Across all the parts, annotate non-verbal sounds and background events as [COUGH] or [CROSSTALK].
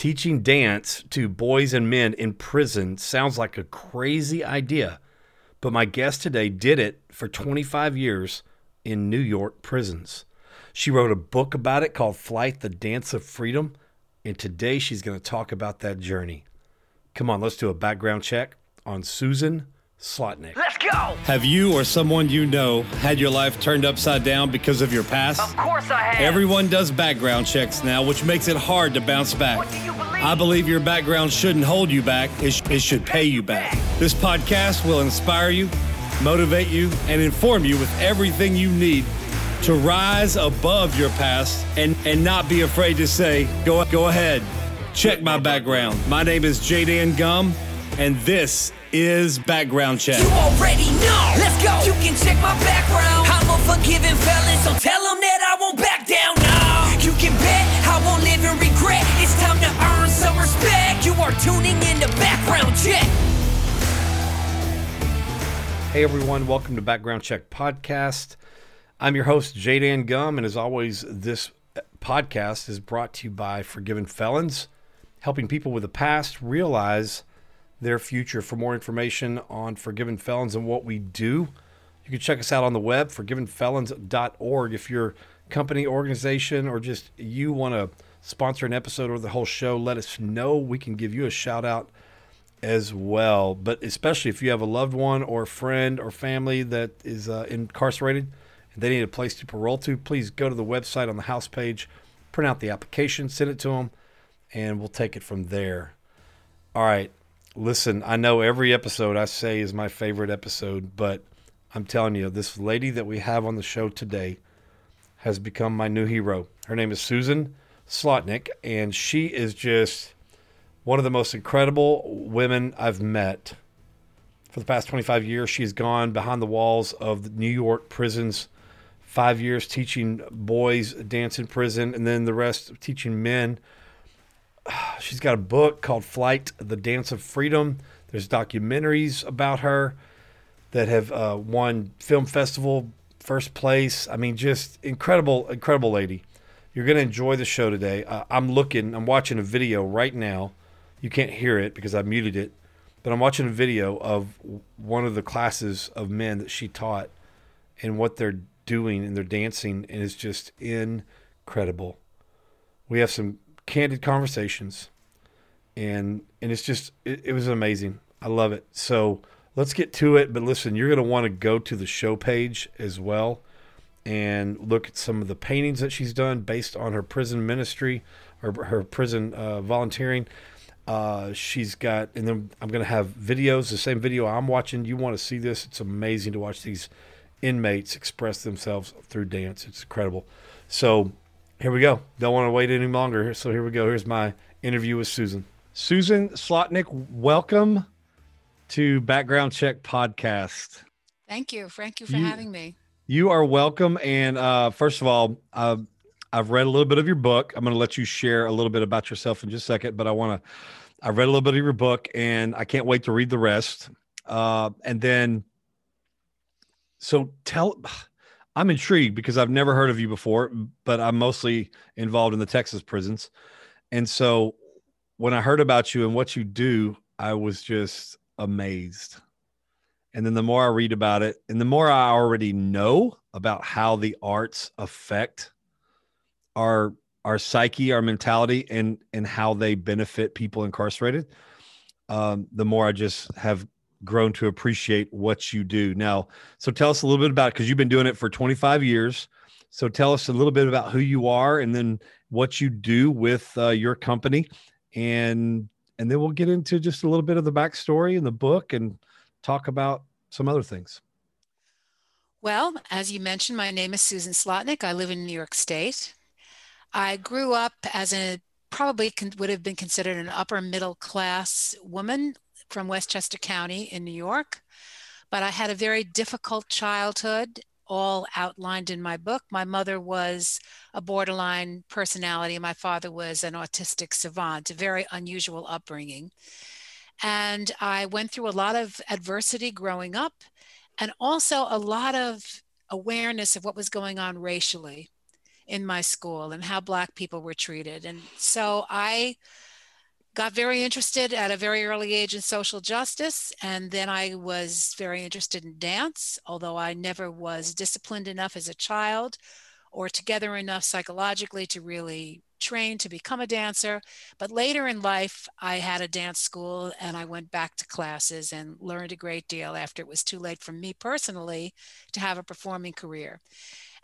Teaching dance to boys and men in prison sounds like a crazy idea, but my guest today did it for 25 years in New York prisons. She wrote a book about it called Flight the Dance of Freedom, and today she's going to talk about that journey. Come on, let's do a background check on Susan Slotnick. Let's go! Have you or someone you know had your life turned upside down because of your past? Of course I have. Everyone does background checks now, which makes it hard to bounce back. What do you believe? I believe your background shouldn't hold you back, it, sh- it should pay you back. This podcast will inspire you, motivate you, and inform you with everything you need to rise above your past and, and not be afraid to say, go, go ahead, check my background. My name is Jadan Gum, and this is Background Check. You already know. Let's go. You can check my background. I'm a forgiving felon, so tell them that I won't back down. No. You can bet I won't live in regret. It's time to earn some respect. You are tuning in to Background Check. Hey everyone, welcome to Background Check Podcast. I'm your host, Jadan Gum, and as always, this podcast is brought to you by Forgiven Felons, helping people with a past realize their future. For more information on Forgiven Felons and what we do, you can check us out on the web, forgivenfelons.org. If your company, organization, or just you want to sponsor an episode or the whole show, let us know. We can give you a shout out as well. But especially if you have a loved one or a friend or family that is uh, incarcerated and they need a place to parole to, please go to the website on the house page, print out the application, send it to them, and we'll take it from there. All right. Listen, I know every episode I say is my favorite episode, but I'm telling you, this lady that we have on the show today has become my new hero. Her name is Susan Slotnick, and she is just one of the most incredible women I've met. For the past 25 years, she's gone behind the walls of the New York prisons, five years teaching boys dance in prison, and then the rest teaching men. [SIGHS] She's got a book called Flight the Dance of Freedom. There's documentaries about her that have uh, won film festival first place. I mean, just incredible, incredible lady. You're going to enjoy the show today. Uh, I'm looking, I'm watching a video right now you can't hear it because I muted it, but I'm watching a video of one of the classes of men that she taught and what they're doing and they're dancing, and it's just incredible. We have some candid conversations, and and it's just it, it was amazing. I love it. So let's get to it. But listen, you're going to want to go to the show page as well and look at some of the paintings that she's done based on her prison ministry or her prison uh, volunteering. Uh, she's got, and then I'm going to have videos, the same video I'm watching. You want to see this? It's amazing to watch these inmates express themselves through dance. It's incredible. So here we go. Don't want to wait any longer. So here we go. Here's my interview with Susan. Susan Slotnick, welcome to Background Check Podcast. Thank you. Thank you for You- having me. You are welcome. And uh, first of all, uh, I've read a little bit of your book. I'm going to let you share a little bit about yourself in just a second, but I want to. I read a little bit of your book, and I can't wait to read the rest. Uh, and then, so tell. I'm intrigued because I've never heard of you before, but I'm mostly involved in the Texas prisons, and so when I heard about you and what you do, I was just amazed. And then the more I read about it, and the more I already know about how the arts affect our our psyche, our mentality, and and how they benefit people incarcerated, um, the more I just have grown to appreciate what you do. Now, so tell us a little bit about because you've been doing it for 25 years. So tell us a little bit about who you are, and then what you do with uh, your company, and and then we'll get into just a little bit of the backstory in the book and talk about some other things. Well, as you mentioned, my name is Susan Slotnick. I live in New York State. I grew up as a probably con- would have been considered an upper middle class woman from Westchester County in New York, but I had a very difficult childhood, all outlined in my book. My mother was a borderline personality, my father was an autistic savant, a very unusual upbringing. And I went through a lot of adversity growing up and also a lot of awareness of what was going on racially in my school and how black people were treated and so i got very interested at a very early age in social justice. And then I was very interested in dance, although I never was disciplined enough as a child or together enough psychologically to really train to become a dancer. But later in life, I had a dance school and I went back to classes and learned a great deal after it was too late for me personally to have a performing career.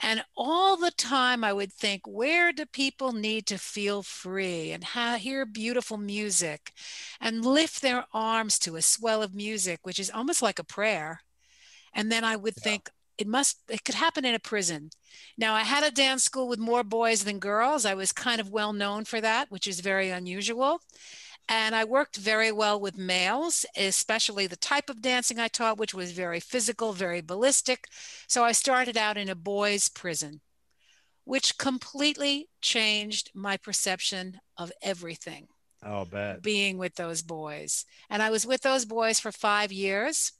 And all the time, I would think, where do people need to feel free and ha- hear beautiful music and lift their arms to a swell of music, which is almost like a prayer? And then I would yeah. think, it must, it could happen in a prison. Now, I had a dance school with more boys than girls. I was kind of well known for that, which is very unusual. And I worked very well with males, especially the type of dancing I taught, which was very physical, very ballistic. So I started out in a boys' prison, which completely changed my perception of everything. Oh, bad. Being with those boys. And I was with those boys for five years.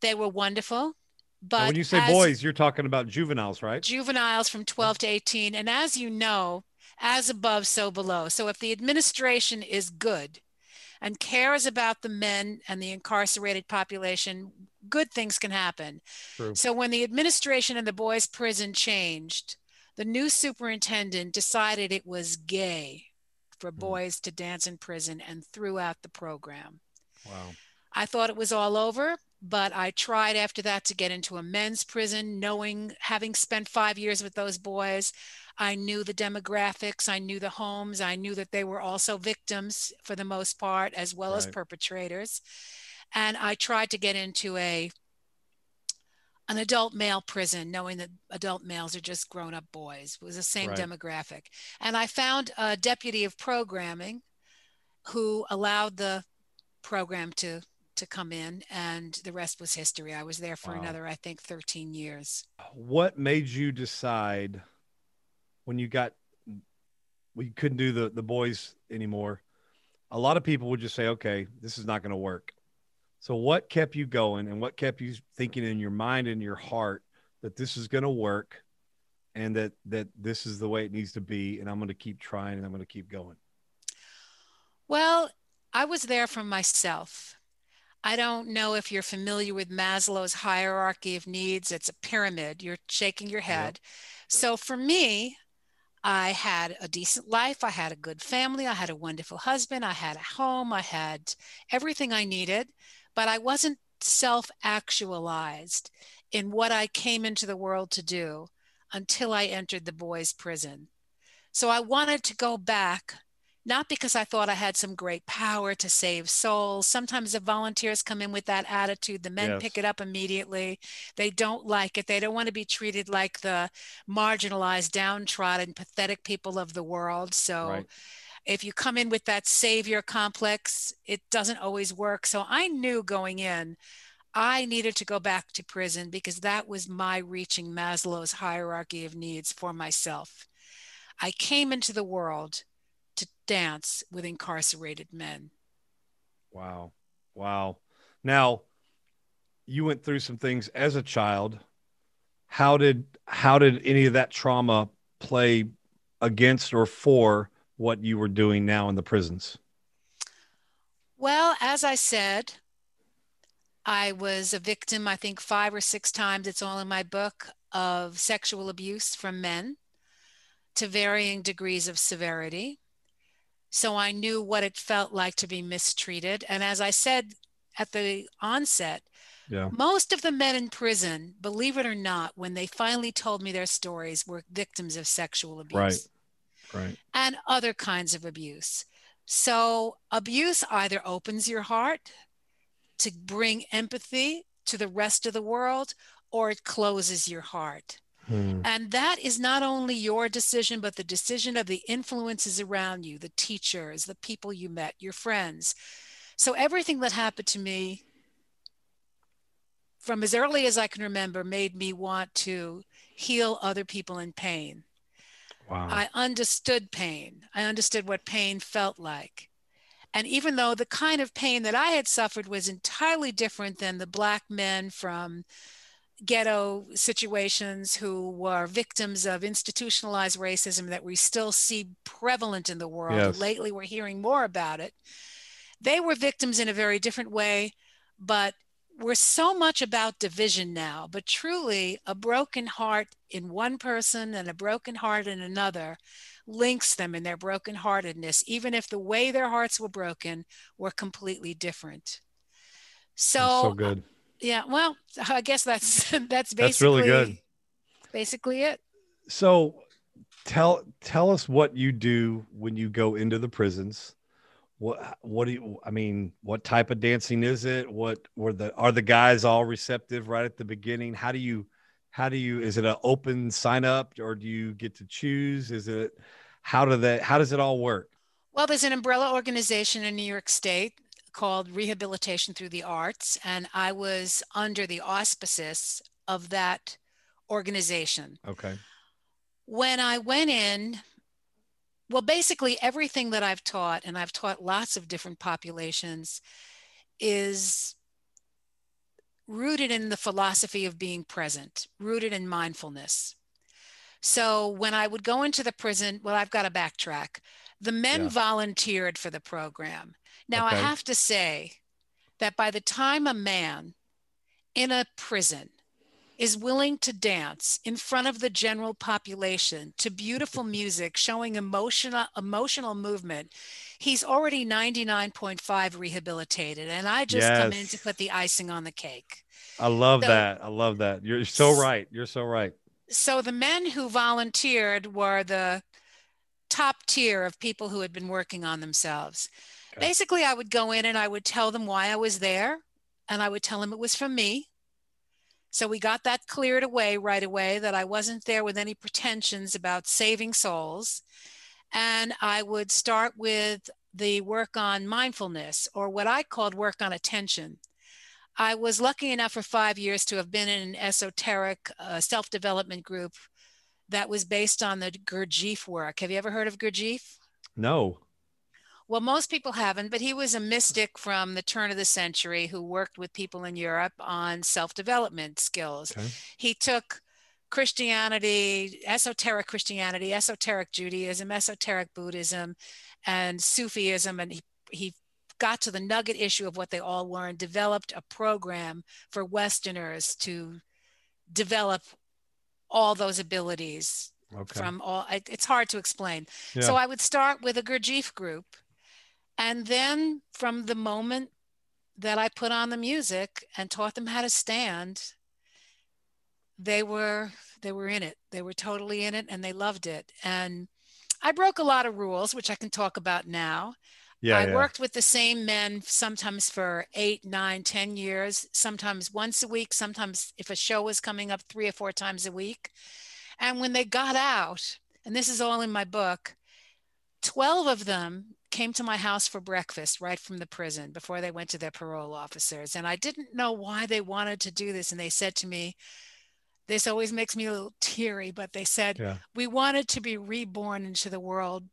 They were wonderful. But now when you say boys, you're talking about juveniles, right? Juveniles from 12 to 18. And as you know, as above, so below. So if the administration is good and cares about the men and the incarcerated population, good things can happen. True. So when the administration in the boys' prison changed, the new superintendent decided it was gay for hmm. boys to dance in prison and threw out the program. Wow. I thought it was all over, but I tried after that to get into a men's prison, knowing, having spent five years with those boys, I knew the demographics, I knew the homes, I knew that they were also victims for the most part, as well right. as perpetrators. And I tried to get into a an adult male prison, knowing that adult males are just grown up boys. It was the same right. demographic. And I found a deputy of programming who allowed the program to to come in and the rest was history. I was there for wow. another I think 13 years. What made you decide when you got we couldn't do the the boys anymore, a lot of people would just say, "Okay, this is not going to work." So, what kept you going, and what kept you thinking in your mind and your heart that this is going to work, and that that this is the way it needs to be, and I'm going to keep trying, and I'm going to keep going? Well, I was there for myself. I don't know if you're familiar with Maslow's hierarchy of needs. It's a pyramid. You're shaking your head. Yep. So for me, I had a decent life. I had a good family. I had a wonderful husband. I had a home. I had everything I needed, but I wasn't self actualized in what I came into the world to do until I entered the boys' prison. So I wanted to go back not because I thought I had some great power to save souls. Sometimes the volunteers come in with that attitude. The men yes. pick it up immediately. They don't like it. They don't want to be treated like the marginalized, downtrodden, pathetic people of the world. So right. if you come in with that savior complex, it doesn't always work. So I knew going in, I needed to go back to prison because that was my reaching Maslow's hierarchy of needs for myself. I came into the world to dance with incarcerated men. Wow. Wow. Now, you went through some things as a child. How did how did any of that trauma play against or for what you were doing now in the prisons? Well, as I said, I was a victim, I think, five or six times, it's all in my book, of sexual abuse from men to varying degrees of severity. So I knew what it felt like to be mistreated. And as I said at the onset, yeah. most of the men in prison, believe it or not, when they finally told me their stories, were victims of sexual abuse. Right. Right. And other kinds of abuse. So abuse either opens your heart to bring empathy to the rest of the world or it closes your heart. Hmm. And that is not only your decision, but the decision of the influences around you, the teachers, the people you met, your friends. So everything that happened to me from as early as I can remember made me want to heal other people in pain. Wow. I understood pain. I understood what pain felt like. And even though the kind of pain that I had suffered was entirely different than the Black men from ghetto situations who were victims of institutionalized racism that we still see prevalent in the world. Yes. Lately, we're hearing more about it. They were victims in a very different way, but we're so much about division now. But truly, a broken heart in one person and a broken heart in another links them in their brokenheartedness, even if the way their hearts were broken were completely different. So, That's so good. Yeah, well, [LAUGHS] I guess that's [LAUGHS] that's basically That's really good. Basically it. So tell tell us what you do when you go into the prisons. What what do you I mean, what type of dancing is it? What were the are the guys all receptive right at the beginning? How do you how do you is it an open sign up or do you get to choose? Is it how do that how does it all work? Well, there's an umbrella organization in New York State called Rehabilitation Through the Arts, and I was under the auspices of that organization. Okay. When I went in, well, basically everything that I've taught, and I've taught lots of different populations, is rooted in the philosophy of being present, rooted in mindfulness. So when I would go into the prison, well, I've got to backtrack. The men Yeah. volunteered for the program. Now, I have to say that by the time a man in a prison is willing to dance in front of the general population to beautiful [LAUGHS] music showing emotional emotional movement he's already 99.5 rehabilitated and i just come in to put the icing on the cake I love So- that. I love that. You're so right. You're so right. so the men who volunteered were the top tier of people who had been working on themselves. Okay. Basically, I would go in and I would tell them why I was there, and I would tell them it was from me. So we got that cleared away right away that I wasn't there with any pretensions about saving souls. And I would start with the work on mindfulness or what I called work on attention. I was lucky enough for five years to have been in an esoteric uh, self development group that was based on the Gurdjieff work. Have you ever heard of Gurdjieff? No. Well, most people haven't, but he was a mystic from the turn of the century who worked with people in Europe on self development skills. Okay. He took Christianity, esoteric Christianity, esoteric Judaism, esoteric Buddhism, and Sufism, and he, he got to the nugget issue of what they all were and developed a program for Westerners to develop all those abilities Okay. from all it's hard to explain Yeah. so i would start with a gurdjieff group and then from the moment that i put on the music and taught them how to stand they were they were in it they were totally in it and they loved it and i broke a lot of rules which i can talk about now yeah. I yeah. worked with the same men sometimes for eight, nine, ten years, sometimes once a week, sometimes if a show was coming up three or four times a week. And when they got out, and this is all in my book, 12 of them came to my house for breakfast right from the prison before they went to their parole officers. And I didn't know why they wanted to do this. And they said to me, this always makes me a little teary, but they said, Yeah. we wanted to be reborn into the world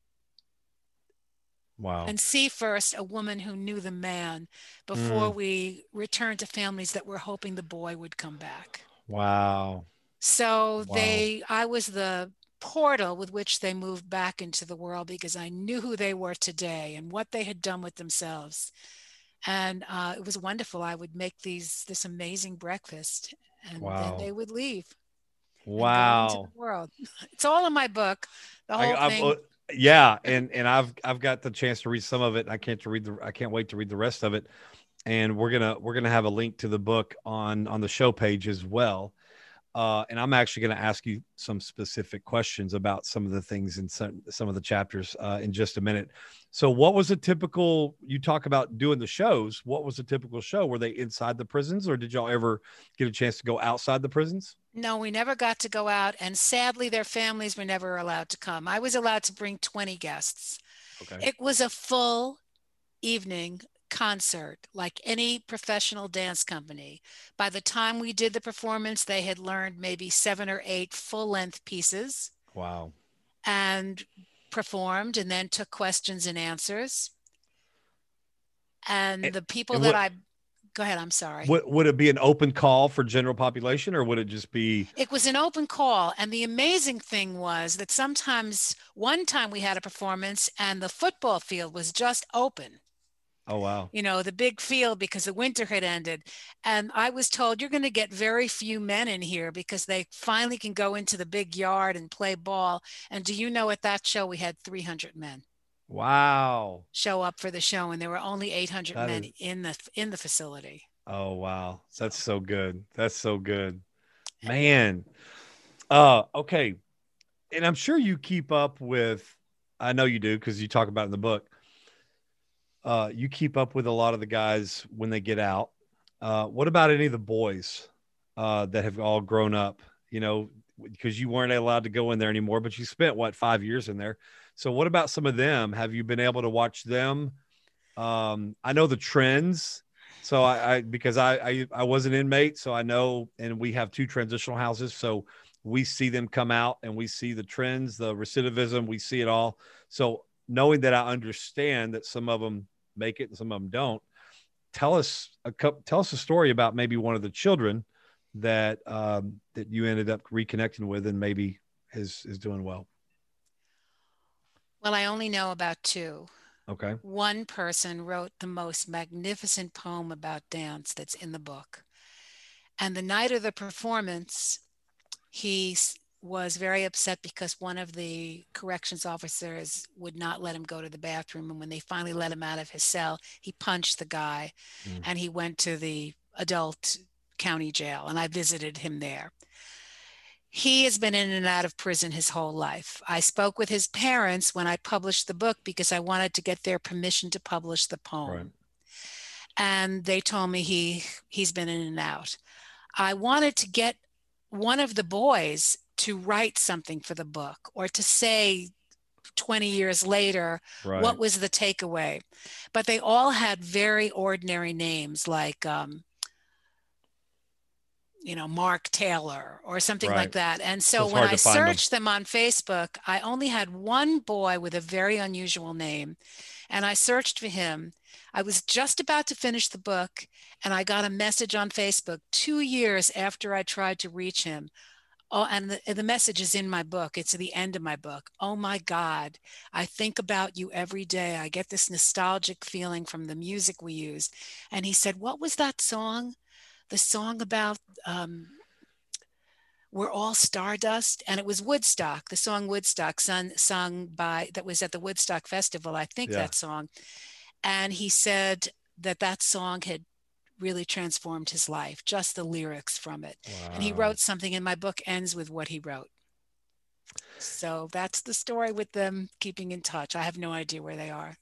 Wow. and see first a woman who knew the man before Mm. we returned to families that were hoping the boy would come back. Wow. So Wow. they, I was the portal with which they moved back into the world because I knew who they were today and what they had done with themselves. And uh, it was wonderful. I would make these this amazing breakfast, and Wow. then they would leave. Wow. the world. [LAUGHS] It's all in my book. The whole I, thing. Uh, yeah, and and I've I've got the chance to read some of it. I can't to read the I can't wait to read the rest of it. And we're gonna we're gonna have a link to the book on on the show page as well. Uh, and I'm actually going to ask you some specific questions about some of the things in some some of the chapters uh, in just a minute. So, what was a typical? You talk about doing the shows. What was a typical show? Were they inside the prisons, or did y'all ever get a chance to go outside the prisons? No, we never got to go out, and sadly, their families were never allowed to come. I was allowed to bring 20 guests. Okay. It was a full evening concert, like any professional dance company. By the time we did the performance, they had learned maybe seven or eight full length pieces Wow. and performed, and then took questions and answers. And And- the people and that what- I Go ahead. I'm sorry. Would, would it be an open call for general population or would it just be? It was an open call. And the amazing thing was that sometimes, one time we had a performance and the football field was just open. Oh, wow. You know, the big field because the winter had ended. And I was told you're going to get very few men in here because they finally can go into the big yard and play ball. And do you know at that show we had 300 men? Wow. Show up for the show and there were only 800 That men is- in the in the facility. Oh wow, that's so good. That's so good, man. Uh, okay, and I'm sure you keep up with. I know you do because you talk about in the book. Uh, you keep up with a lot of the guys when they get out. Uh, what about any of the boys uh, that have all grown up? You know, because you weren't allowed to go in there anymore, but you spent what five years in there. So, what about some of them? Have you been able to watch them? Um, I know the trends. So I, I because I, I I was an inmate, so I know, and we have two transitional houses, so we see them come out and we see the trends, the recidivism, we see it all. So knowing that I understand that some of them make it and some of them don't, tell us a tell us a story about maybe one of the children that um, that you ended up reconnecting with and maybe is is doing well. Well, I only know about two. Okay. One person wrote the most magnificent poem about dance that's in the book. And the night of the performance, he was very upset because one of the corrections officers would not let him go to the bathroom. And when they finally let him out of his cell, he punched the guy Mm. and he went to the adult county jail. And I visited him there. He has been in and out of prison his whole life. I spoke with his parents when I published the book because I wanted to get their permission to publish the poem. Right. And they told me he he's been in and out. I wanted to get one of the boys to write something for the book or to say 20 years later Right. what was the takeaway but they all had very ordinary names like um, you know mark taylor or something Right. like that and So so, when i find them. searched them. on facebook i only had one boy with a very unusual name and i searched for him i was just about to finish the book and i got a message on facebook two years after i tried to reach him Oh, and the, the message is in my book. It's at the end of my book. Oh my God, I think about you every day. I get this nostalgic feeling from the music we used. And he said, What was that song? The song about um, we're all stardust. And it was Woodstock, the song Woodstock, sung, sung by, that was at the Woodstock Festival, I think Yeah. that song. And he said that that song had really transformed his life, just the lyrics from it. And he wrote something and my book ends with what he wrote. So that's the story with them keeping in touch. I have no idea where they are.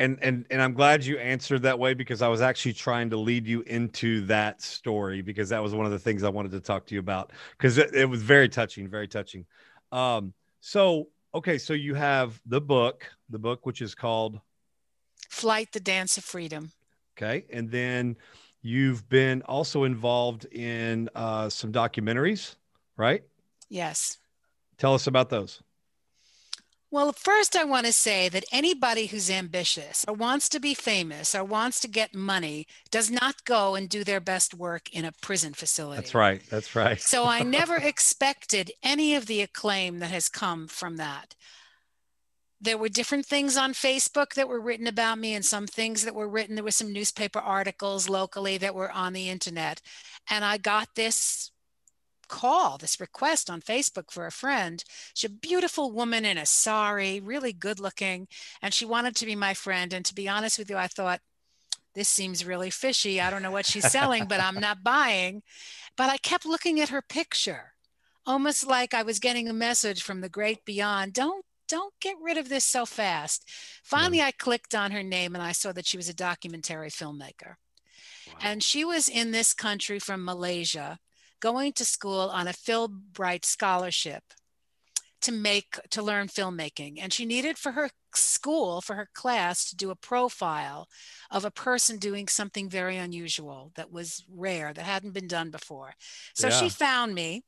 And and and I'm glad you answered that way because I was actually trying to lead you into that story because that was one of the things I wanted to talk to you about because it, it was very touching, very touching. Um, so okay, so you have the book, the book which is called flight the dance of freedom. Okay, and then you've been also involved in uh, some documentaries, right? yes Tell us about those. well first i want to say that anybody who's ambitious or wants to be famous or wants to get money does not go and do their best work in a prison facility That's right. That's right. So I [LAUGHS] never expected any of the acclaim that has come from that. There were different things on Facebook that were written about me, and some things that were written. There were some newspaper articles locally that were on the internet. And I got this call, this request on Facebook for a friend. She's a beautiful woman in a sari, really good looking, and she wanted to be my friend. And to be honest with you, I thought, this seems really fishy. I don't know what she's selling, but I'm not buying. But I kept looking at her picture, almost like I was getting a message from the great beyond. Don't don't get rid of this so fast. Hmm. Finally, I clicked on her name and I saw that she was a documentary filmmaker. And she was in this country from Malaysia, going to school on a Fulbright scholarship to make to learn filmmaking. And she needed for her school, for her class, to do a profile of a person doing something very unusual that was rare, that hadn't been done before. So Yeah. she found me.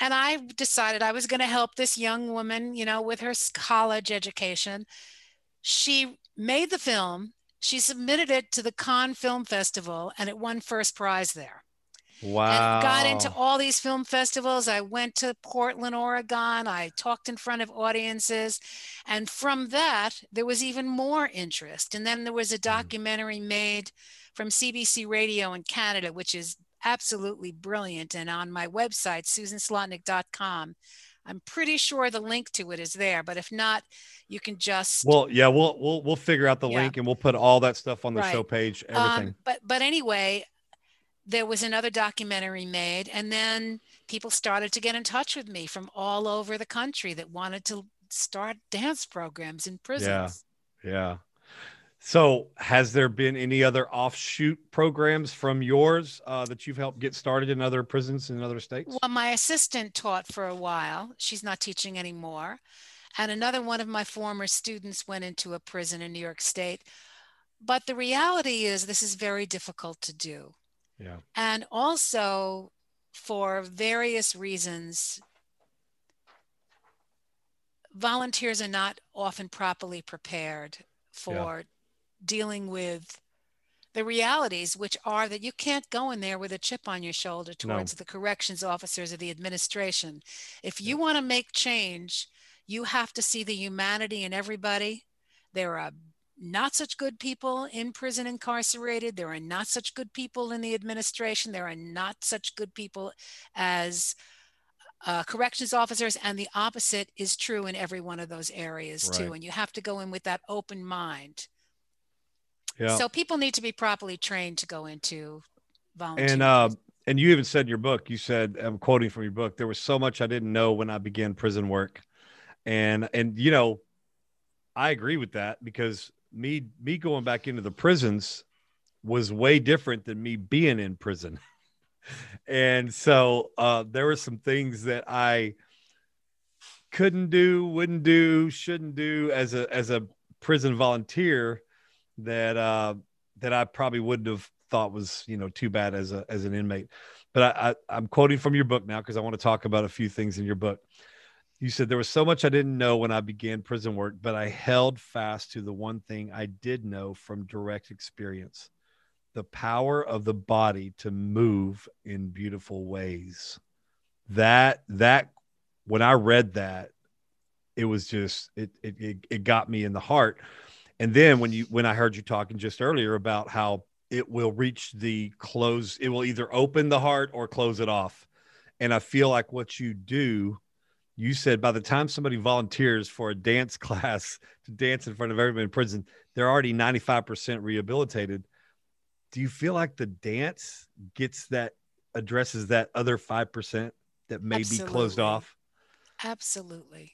And I decided I was going to help this young woman, you know, with her college education. She made the film She submitted it to the Cannes Film Festival and it won first prize there. Wow. And got into all these film festivals. I went to Portland, Oregon. I talked in front of audiences. And from that, there was even more interest. And then there was a Mm-hmm. documentary made from CBC Radio in Canada, which is absolutely brilliant. And on my website, susanslotnick.com, I'm pretty sure the link to it is there. But if not, you can just Well, yeah, we'll we'll we'll figure out the Yeah. link and we'll put all that stuff on the Right. show page. Everything. Um, but but anyway, there was another documentary made, and then people started to get in touch with me from all over the country that wanted to start dance programs in prisons. yeah. So, has there been any other offshoot programs from yours uh, that you've helped get started in other prisons in other states? Well, my assistant taught for a while. She's not teaching anymore. And another one of my former students went into a prison in New York State. But the reality is, this is very difficult to do. Yeah. And also, for various reasons, volunteers are not often properly prepared for dealing with the realities, which are that you can't go in there with a chip on your shoulder No. towards the corrections officers or the administration. If you want to make change, you have to see the humanity in everybody. There are not such good people in prison incarcerated. There are not such good people in the administration. There are not such good people as uh, corrections officers. And the opposite is true in every one of those areas, too. And you have to go in with that open mind. Yeah. So people need to be properly trained to go into volunteer. and uh, and you even said in your book, you said, I'm quoting from your book, there was so much I didn't know when I began prison work, and and you know, I agree with that because me me going back into the prisons was way different than me being in prison, [LAUGHS] and so uh, there were some things that I couldn't do, wouldn't do, shouldn't do as a as a prison volunteer that uh, that I probably wouldn't have thought was you know too bad as a as an inmate. But I, I I'm quoting from your book now because I want to talk about a few things in your book. You said there was so much I didn't know when I began prison work, but I held fast to the one thing I did know from direct experience the power of the body to move in beautiful ways. That, that, when I read that, it was just, it, it, it, it got me in the heart. And then when you, when I heard you talking just earlier about how it will reach the close, it will either open the heart or close it off. And I feel like what you do you said by the time somebody volunteers for a dance [LAUGHS] class to dance in front of everybody in prison, they're already 95% rehabilitated. Do you feel like the dance gets that addresses that other 5% that may be closed off? Absolutely.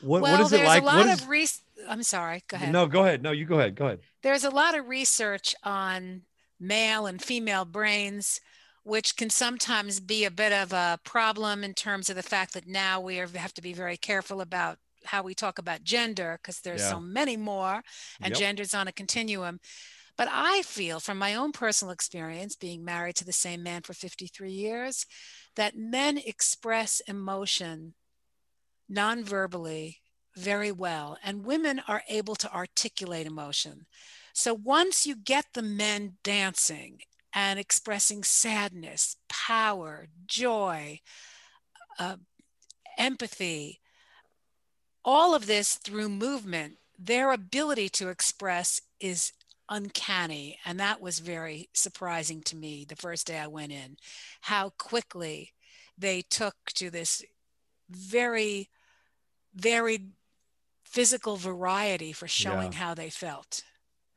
What, well, what is it there's like? a lot What is, of re- I'm sorry. Go ahead. no, go ahead. No, you go ahead. Go ahead. There's a lot of research on male and female brains, which can sometimes be a bit of a problem in terms of the fact that now we have to be very careful about how we talk about gender because there's Yeah. so many more and Yep. gender's on a continuum. But I feel from my own personal experience, being married to the same man for 53 years, that men express emotion non-verbally very well and women are able to articulate emotion. So once you get the men dancing and expressing sadness power joy uh, empathy all of this through movement their ability to express is uncanny. And that was very surprising to me the first day i went in how quickly they took to this very varied physical variety for showing Yeah. how they felt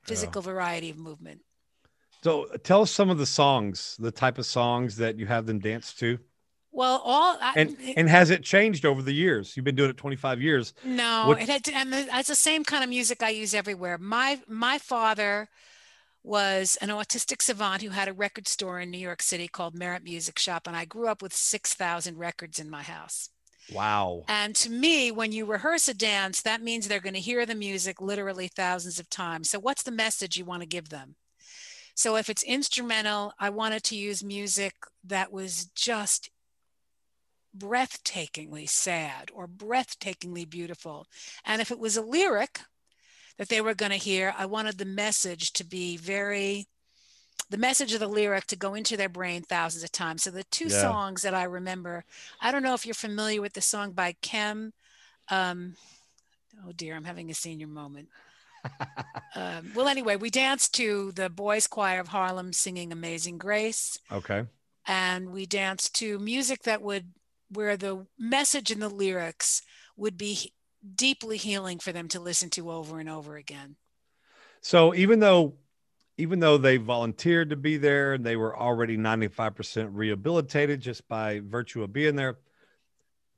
physical variety of movement So tell us some of the songs, the type of songs that you have them dance to. well all I, And and has it changed over the years? You've been doing it 25 years. no what- it had to, and it's the same kind of music i use everywhere my my father was an autistic savant who had a record store in new york city called Merritt music shop and i grew up with 6000 records in my house Wow. And to me, when you rehearse a dance, that means they're going to hear the music literally thousands of times. So, what's the message you want to give them? So, if it's instrumental, I wanted to use music that was just breathtakingly sad or breathtakingly beautiful. And if it was a lyric, that they were going to hear. I wanted the message to be very, the message of the lyric to go into their brain thousands of times. So the two Yeah. songs that I remember, I don't know if you're familiar with the song by Kem. Um, oh dear, I'm having a senior moment. [LAUGHS] um, well, anyway, we danced to the boys' choir of Harlem singing "Amazing Grace." Okay. and we danced to music that would where the message and the lyrics would be deeply healing for them to listen to over and over again So even though even though they volunteered to be there and they were already 95% rehabilitated just by virtue of being there,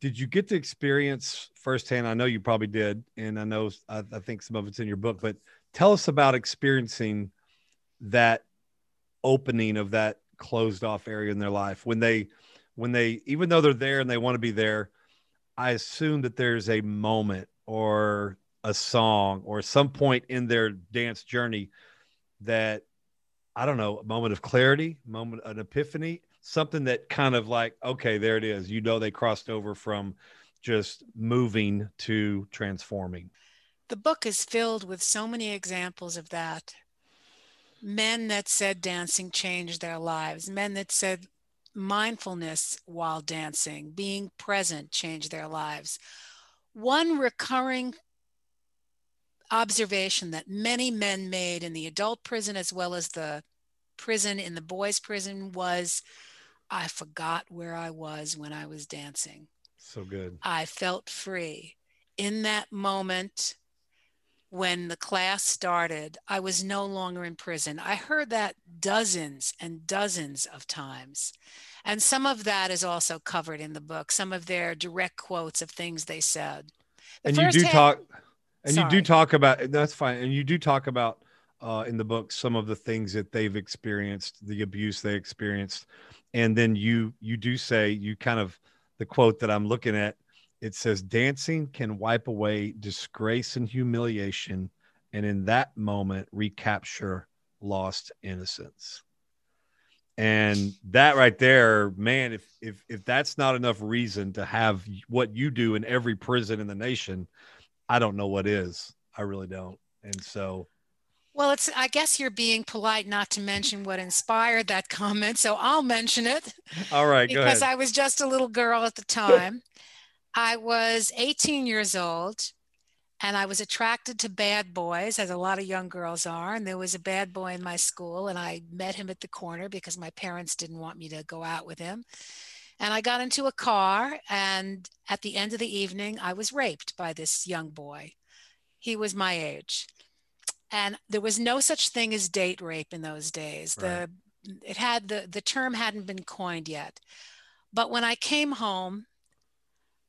did you get to experience firsthand? I know you probably did, and I know I, I think some of it's in your book, but tell us about experiencing that opening of that closed off area in their life when they when they even though they're there and they want to be there i assume that there's a moment or a song or some point in their dance journey that i don't know a moment of clarity moment an epiphany something that kind of like okay there it is. You know they crossed over from just moving to transforming. The book is filled with so many examples of that. Men that said dancing changed their lives. Men that said mindfulness while dancing being present changed their lives. One recurring observation that many men made in the adult prison as well as the prison in the boys prison was i forgot where i was when i was dancing so good I felt free. In that moment, when the class started, I was no longer in prison. I heard that dozens and dozens of times. And some of that is also covered in the book, some of their direct quotes of things they said. The and you do half- talk and you do talk about that's fine and you do talk about uh, in the book some of the things that they've experienced the abuse they experienced. And then you you do say you kind of the quote that i'm looking at it says dancing can wipe away disgrace and humiliation and in that moment recapture lost innocence. And that right there man if if if that's not enough reason to have what you do in every prison in the nation I don't know what is. I really don't. And so, Well, it's I guess you're being polite not to mention what inspired that comment, so I'll mention it. all right, go because. I was just a little girl at the time. I was 18 years old and I was attracted to bad boys, as a lot of young girls are. And there was a bad boy in my school, and I met him at the corner because my parents didn't want me to go out with him. And I got into a car, and at the end of the evening, I was raped by this young boy. He was my age. And there was no such thing as date rape in those days. The it had the the term hadn't been coined yet. But when I came home,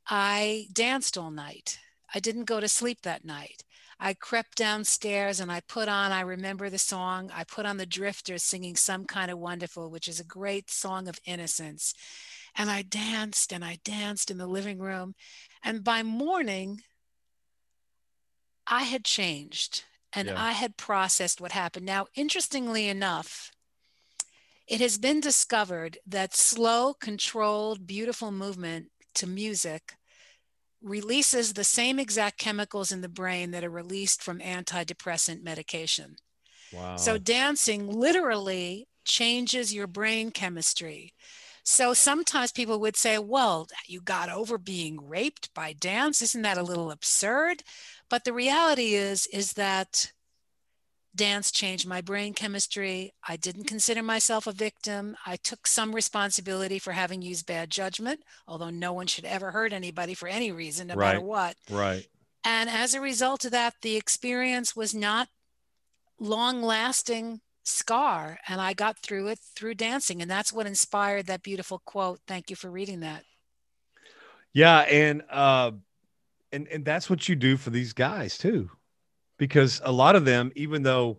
I danced all night. I didn't go to sleep that night. I crept downstairs and I put on, I remember the song, I put on the Drifters singing Some Kind of Wonderful, which is a great song of innocence. And I danced and I danced in the living room. And by morning, I had changed and Yeah. I had processed what happened. Now, interestingly enough, it has been discovered that slow, controlled, beautiful movement to music releases the same exact chemicals in the brain that are released from antidepressant medication. Wow. So, dancing literally changes your brain chemistry. So, sometimes people would say, Well, you got over being raped by dance. Isn't that a little absurd? But the reality is, is that dance changed my brain chemistry. I didn't mm. consider myself a victim. I took some responsibility for having used bad judgment, although no one should ever hurt anybody for any reason, no matter Right. what. right. And as a result of that, the experience was not long lasting scar. And I got through it through dancing. And that's what inspired that beautiful quote. Thank you for reading that. Yeah. And, uh, and, and that's what you do for these guys too, because a lot of them, even though,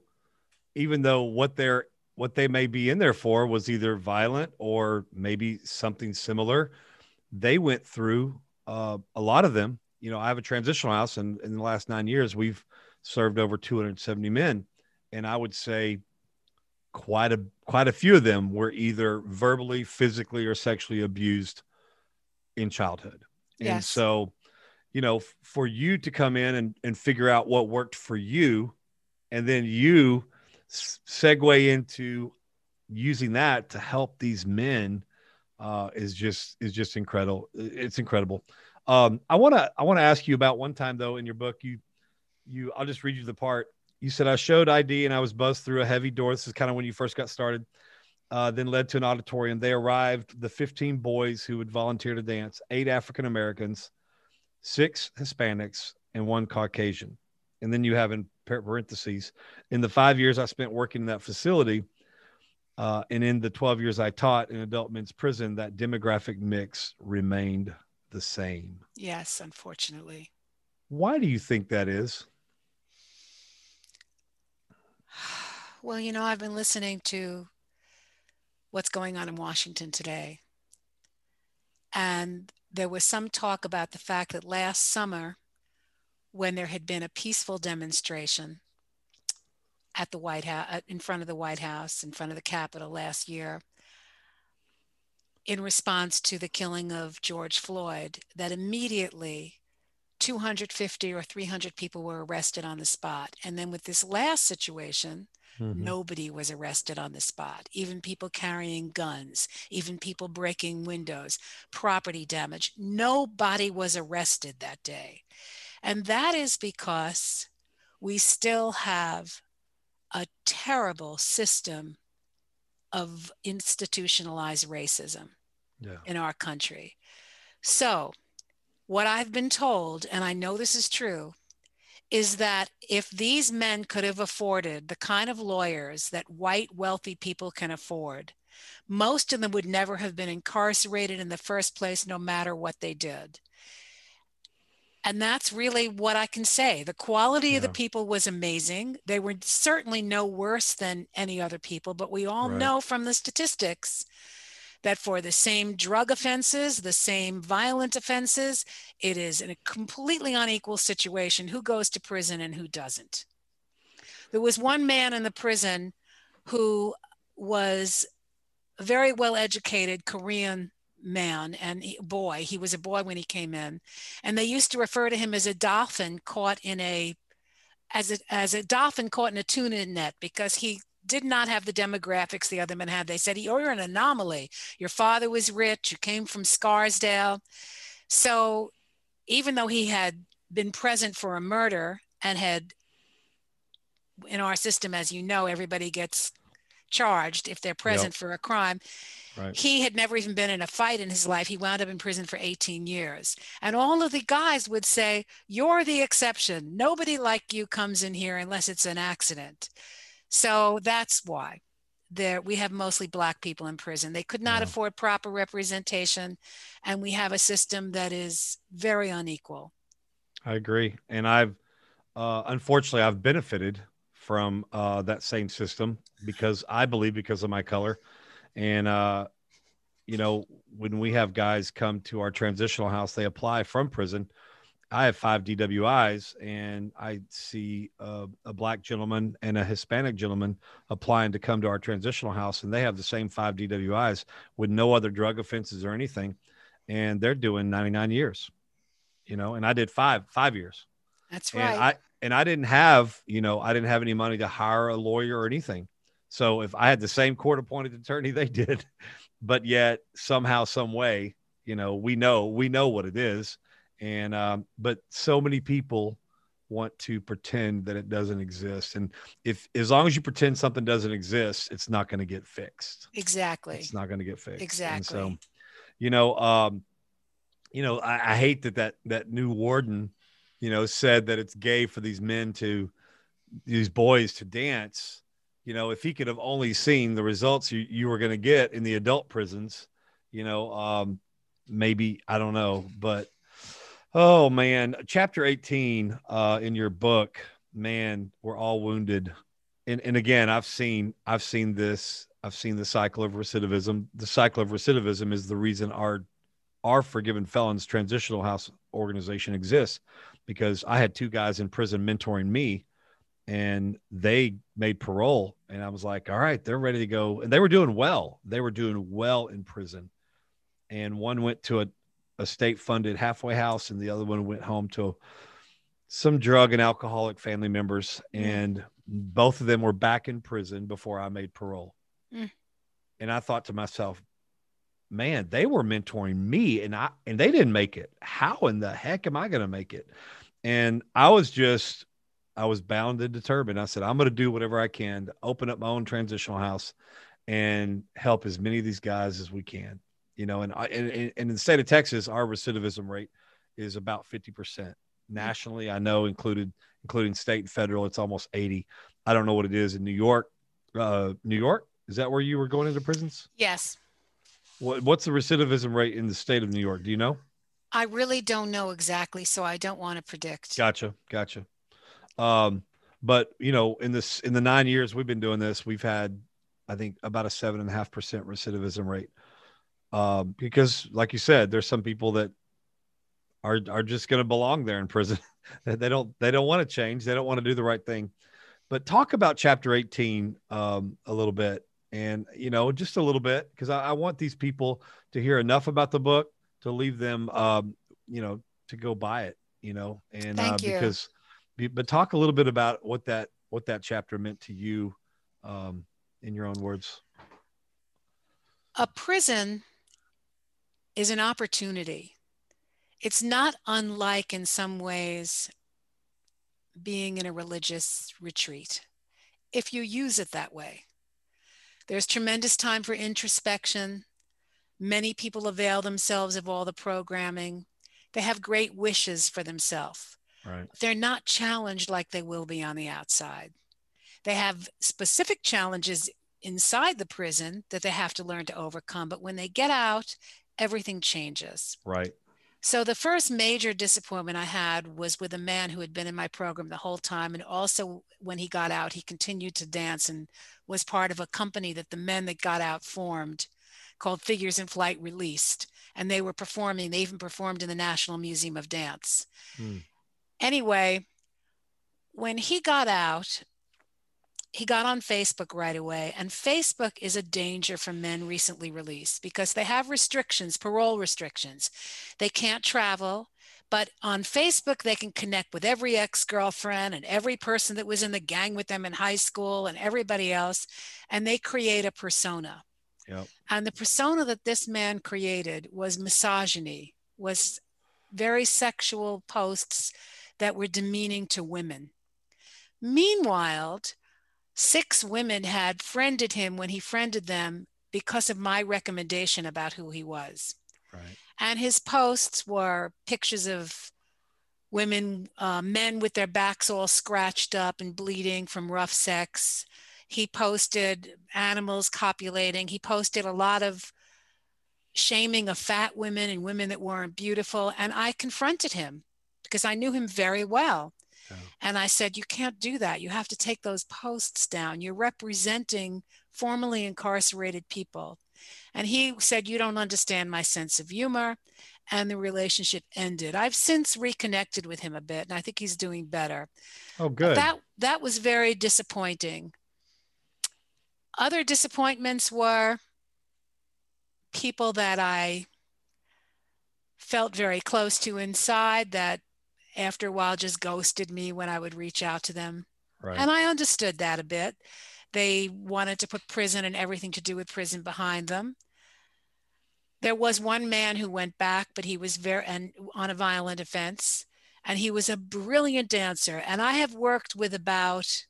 even though what they're, what they may be in there for was either violent or maybe something similar, they went through, uh, a lot of them, you know, I have a transitional house and in the last nine years, we've served over 270 men. And I would say quite a, quite a few of them were either verbally, physically, or sexually abused in childhood. And so, you know, f- for you to come in and, and figure out what worked for you, and then you s- segue into using that to help these men uh, is just is just incredible. It's incredible. Um, I want to I want to ask you about one time though in your book you you I'll just read you the part you said I showed ID and I was buzzed through a heavy door. This is kind of when you first got started. Uh, then led to an auditorium. They arrived the 15 boys who would volunteer to dance, eight African Americans, six Hispanics, and one Caucasian. And then you have in parentheses, in the five years I spent working in that facility, uh, and in the 12 years I taught in adult men's prison, that demographic mix remained the same. Yes, unfortunately. Why do you think that is? Well, you know, I've been listening to what's going on in Washington today. And there was some talk about the fact that last summer, when there had been a peaceful demonstration at the White House, uh, in front of the White House, in front of the Capitol last year, in response to the killing of George Floyd, that immediately 250 or 300 people were arrested on the spot. And then with this last situation, mm-hmm. nobody was arrested on the spot. Even people carrying guns, even people breaking windows, property damage. Nobody was arrested that day. And that is because we still have a terrible system of institutionalized racism yeah. in our country. So, what I've been told, and I know this is true, is that if these men could have afforded the kind of lawyers that white wealthy people can afford, most of them would never have been incarcerated in the first place, no matter what they did. And that's really what I can say. The quality yeah. of the people was amazing. They were certainly no worse than any other people, but we all right. know from the statistics that for the same drug offenses, the same violent offenses, it is in a completely unequal situation who goes to prison and who doesn't. There was one man in the prison who was a very well educated Korean man and boy. He was a boy when he came in. And they used to refer to him as a dolphin caught in a as a, as a dolphin caught in a tuna net because he did not have the demographics the other men had. They said, you're an anomaly. Your father was rich, you came from Scarsdale. So even though he had been present for a murder and had, in our system, as you know, everybody gets charged if they're present yep. for a crime. Right. He had never even been in a fight in his life. He wound up in prison for 18 years. And all of the guys would say, You're the exception. Nobody like you comes in here unless it's an accident. So that's why there we have mostly black people in prison. They could not yeah. afford proper representation, and we have a system that is very unequal. I agree, and I've uh, unfortunately I've benefited from uh, that same system because I believe because of my color, and uh, you know when we have guys come to our transitional house, they apply from prison I have five DWIs, and I see a, a, black gentleman and a Hispanic gentleman applying to come to our transitional house, and they have the same five DWIs with no other drug offenses or anything, and they're doing 99 years, you know. And I did five five years. That's right. And I and I didn't have, you know, I didn't have any money to hire a lawyer or anything. So if I had the same court appointed attorney [LAUGHS] they did, but yet somehow, some way, you know, we know we know what it is and um, but so many people want to pretend that it doesn't exist. And if as long as you pretend something doesn't exist it's not going to get fixed. Exactly. It's not going to get fixed. Exactly and so you know um you know I, I hate that that that new warden you know said that it's gay for these men to these boys to dance. You know if he could have only seen the results you, you were going to get in the adult prisons you know um maybe i don't know but Oh man, chapter 18 uh, in your book, man, we're all wounded. And and again, I've seen I've seen this. I've seen the cycle of recidivism. The cycle of recidivism is the reason our our forgiven felons transitional house organization exists because I had two guys in prison mentoring me and they made parole and I was like, all right, they're ready to go. And they were doing well. They were doing well in prison. And one went to a a state funded halfway house, and the other one went home to some drug and alcoholic family members. Mm. And both of them were back in prison before I made parole. Mm. And I thought to myself, man, they were mentoring me and I and they didn't make it. How in the heck am I going to make it? And I was just I was bound and determined. I said, I'm going to do whatever I can to open up my own transitional house and help as many of these guys as we can. You know, and I, and, and in the state of Texas, our recidivism rate is about 50%. Nationally, I know included including state and federal, it's almost 80. I don't know what it is in New York. Uh, New York, is that where you were going into prisons? Yes. What, what's the recidivism rate in the state of New York? Do you know? I really don't know exactly, so I don't want to predict. Gotcha, gotcha. Um, but you know, in this in the nine years we've been doing this, we've had, I think, about a seven and a half percent recidivism rate. Um, because, like you said, there's some people that are are just going to belong there in prison. [LAUGHS] they don't they don't want to change. They don't want to do the right thing. But talk about chapter 18 um, a little bit, and you know, just a little bit, because I, I want these people to hear enough about the book to leave them, um, you know, to go buy it. You know, and uh, you. because, but talk a little bit about what that what that chapter meant to you, um, in your own words. A prison is an opportunity. It's not unlike, in some ways, being in a religious retreat if you use it that way. There's tremendous time for introspection. Many people avail themselves of all the programming. They have great wishes for themselves. Right. They're not challenged like they will be on the outside. They have specific challenges inside the prison that they have to learn to overcome. But when they get out, everything changes. Right. So the first major disappointment I had was with a man who had been in my program the whole time. And also when he got out, he continued to dance and was part of a company that the men that got out formed called Figures in Flight Released. And they were performing, they even performed in the National Museum of Dance. Hmm. Anyway, when he got out, he got on Facebook right away. And Facebook is a danger for men recently released because they have restrictions, parole restrictions. They can't travel, but on Facebook, they can connect with every ex girlfriend and every person that was in the gang with them in high school and everybody else. And they create a persona. Yep. And the persona that this man created was misogyny, was very sexual posts that were demeaning to women. Meanwhile, six women had friended him when he friended them because of my recommendation about who he was. Right. And his posts were pictures of women, uh, men with their backs all scratched up and bleeding from rough sex. He posted animals copulating. He posted a lot of shaming of fat women and women that weren't beautiful. And I confronted him because I knew him very well. Yeah. And I said, You can't do that. You have to take those posts down. You're representing formerly incarcerated people. And he said, You don't understand my sense of humor. And the relationship ended. I've since reconnected with him a bit, and I think he's doing better. Oh, But good. That that was very disappointing. Other disappointments were people that I felt very close to inside that after a while just ghosted me when I would reach out to them. right. And I understood that a bit. They wanted to put prison and everything to do with prison behind them. There was one man who went back, but he was very and on a violent offense, and he was a brilliant dancer. And I have worked with about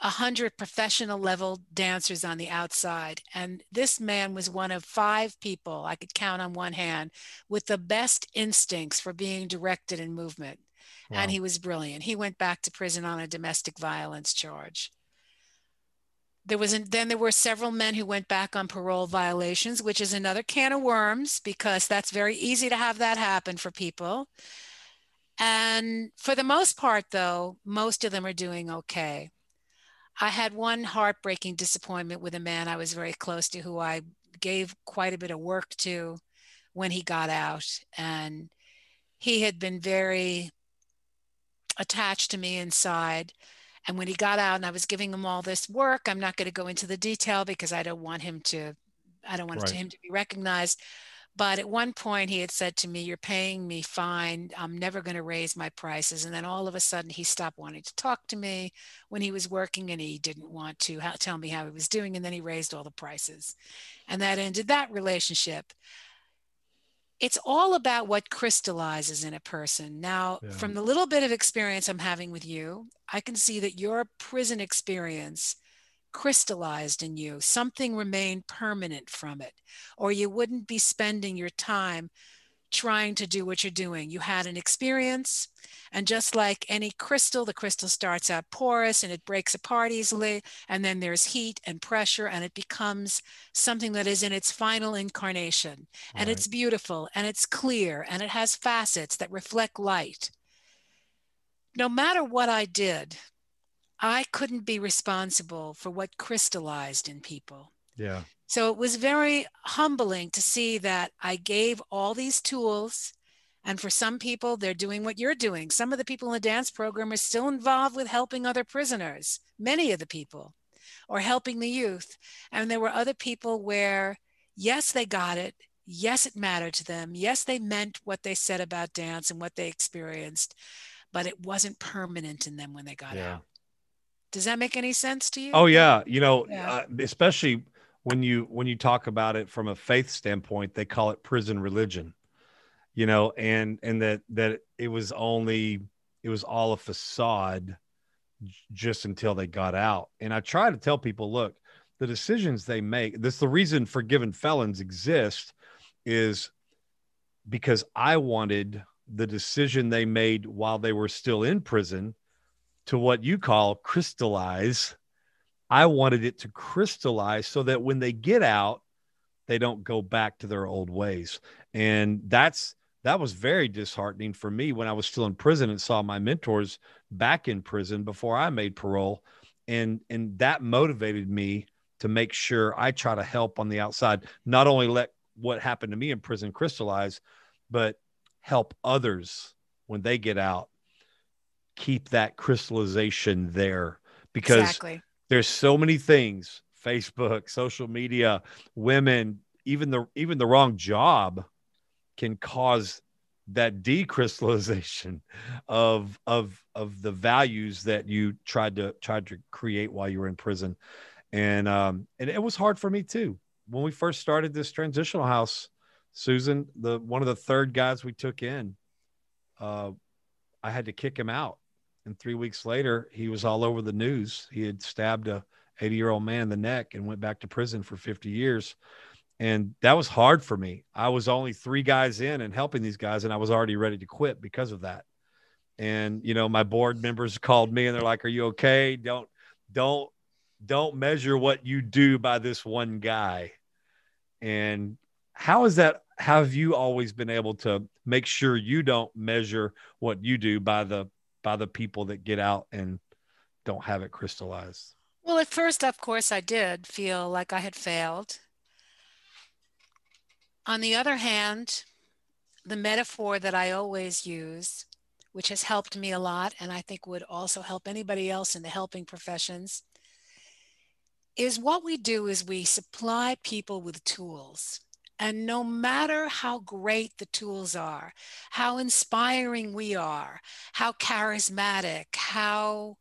a hundred professional level dancers on the outside, and this man was one of five people I could count on one hand with the best instincts for being directed in movement Wow. and he was brilliant. He went back to prison on a domestic violence charge. There was then there were several men who went back on parole violations, which is another can of worms because that's very easy to have that happen for people. And for the most part, though, most of them are doing okay. I had one heartbreaking disappointment with a man I was very close to who I gave quite a bit of work to when he got out. And he had been very attached to me inside. And when he got out and I was giving him all this work, I'm not going to go into the detail because I don't want him to, I don't want Right. him to be recognized. But at one point, he had said to me, You're paying me fine. I'm never going to raise my prices. And then all of a sudden, he stopped wanting to talk to me when he was working and he didn't want to tell me how he was doing. And then he raised all the prices. And that ended that relationship. It's all about what crystallizes in a person. Now, yeah. from the little bit of experience I'm having with you, I can see that your prison experience crystallized in you. Something remained permanent from it, or you wouldn't be spending your time trying to do what you're doing. You had an experience, and just like any crystal, the crystal starts out porous and it breaks apart easily, and then there's heat and pressure, and it becomes something that is in its final incarnation. And right. it's beautiful, and it's clear, and it has facets that reflect light. No matter what I did, I couldn't be responsible for what crystallized in people. Yeah. So it was very humbling to see that I gave all these tools. And for some people, they're doing what you're doing. Some of the people in the dance program are still involved with helping other prisoners, many of the people, or helping the youth. And there were other people where, yes, they got it. Yes, it mattered to them. Yes, they meant what they said about dance and what they experienced, but it wasn't permanent in them when they got yeah. out. Does that make any sense to you? Oh yeah, you know, yeah. Uh, especially when you when you talk about it from a faith standpoint, they call it prison religion. You know, and and that that it was only it was all a facade just until they got out. And I try to tell people, look, the decisions they make, this the reason forgiven felons exist is because I wanted the decision they made while they were still in prison to what you call crystallize. I wanted it to crystallize so that when they get out, they don't go back to their old ways. And that's that was very disheartening for me when I was still in prison and saw my mentors back in prison before I made parole. And and that motivated me to make sure I try to help on the outside, not only let what happened to me in prison crystallize, but help others when they get out keep that crystallization there because exactly. there's so many things facebook social media women even the even the wrong job can cause that decrystallization [LAUGHS] of of of the values that you tried to tried to create while you were in prison. And um and it was hard for me too. When we first started this transitional house susan the one of the third guys we took in uh i had to kick him out and three weeks later, he was all over the news. He had stabbed a 80 year old man in the neck and went back to prison for 50 years. And that was hard for me. I was only three guys in and helping these guys, and I was already ready to quit because of that. And you know, my board members called me and they're like, "Are you okay? Don't, don't, don't measure what you do by this one guy." And how is that? Have you always been able to make sure you don't measure what you do by the by the people that get out and don't have it crystallized? Well, at first, of course, I did feel like I had failed. On the other hand, the metaphor that I always use, which has helped me a lot, and I think would also help anybody else in the helping professions, is what we do is we supply people with tools. And no matter how great the tools are, how inspiring we are, how charismatic, how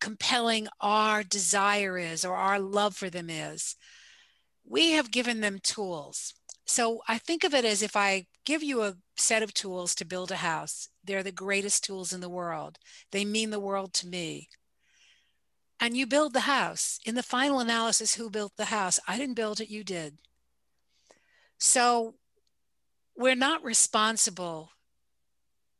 compelling our desire is or our love for them is, we have given them tools. So I think of it as if I give you a set of tools to build a house, they're the greatest tools in the world. They mean the world to me. And you build the house. In the final analysis, who built the house? I didn't build it, you did. So we're not responsible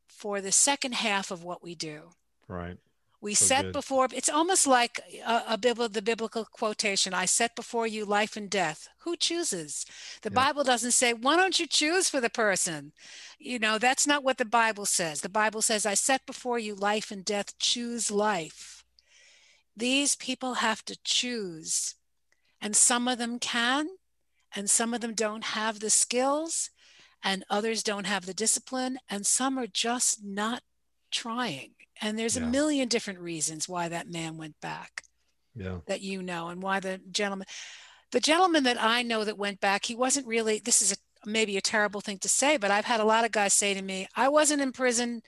for the second half of what we do. Right. We so set good. before it's almost like a, a biblical the biblical quotation. I set before you life and death. Who chooses? The Bible doesn't say, why don't you choose for the person? You know, that's not what the Bible says. The Bible says, I set before you life and death, choose life. These people have to choose. And some of them can, and some of them don't have the skills and others don't have the discipline and some are just not trying and there's yeah. a million different reasons why that man went back yeah that you know and why the gentleman the gentleman that i know that went back he wasn't really this is a, maybe a terrible thing to say, but I've had a lot of guys say to me, I wasn't in prison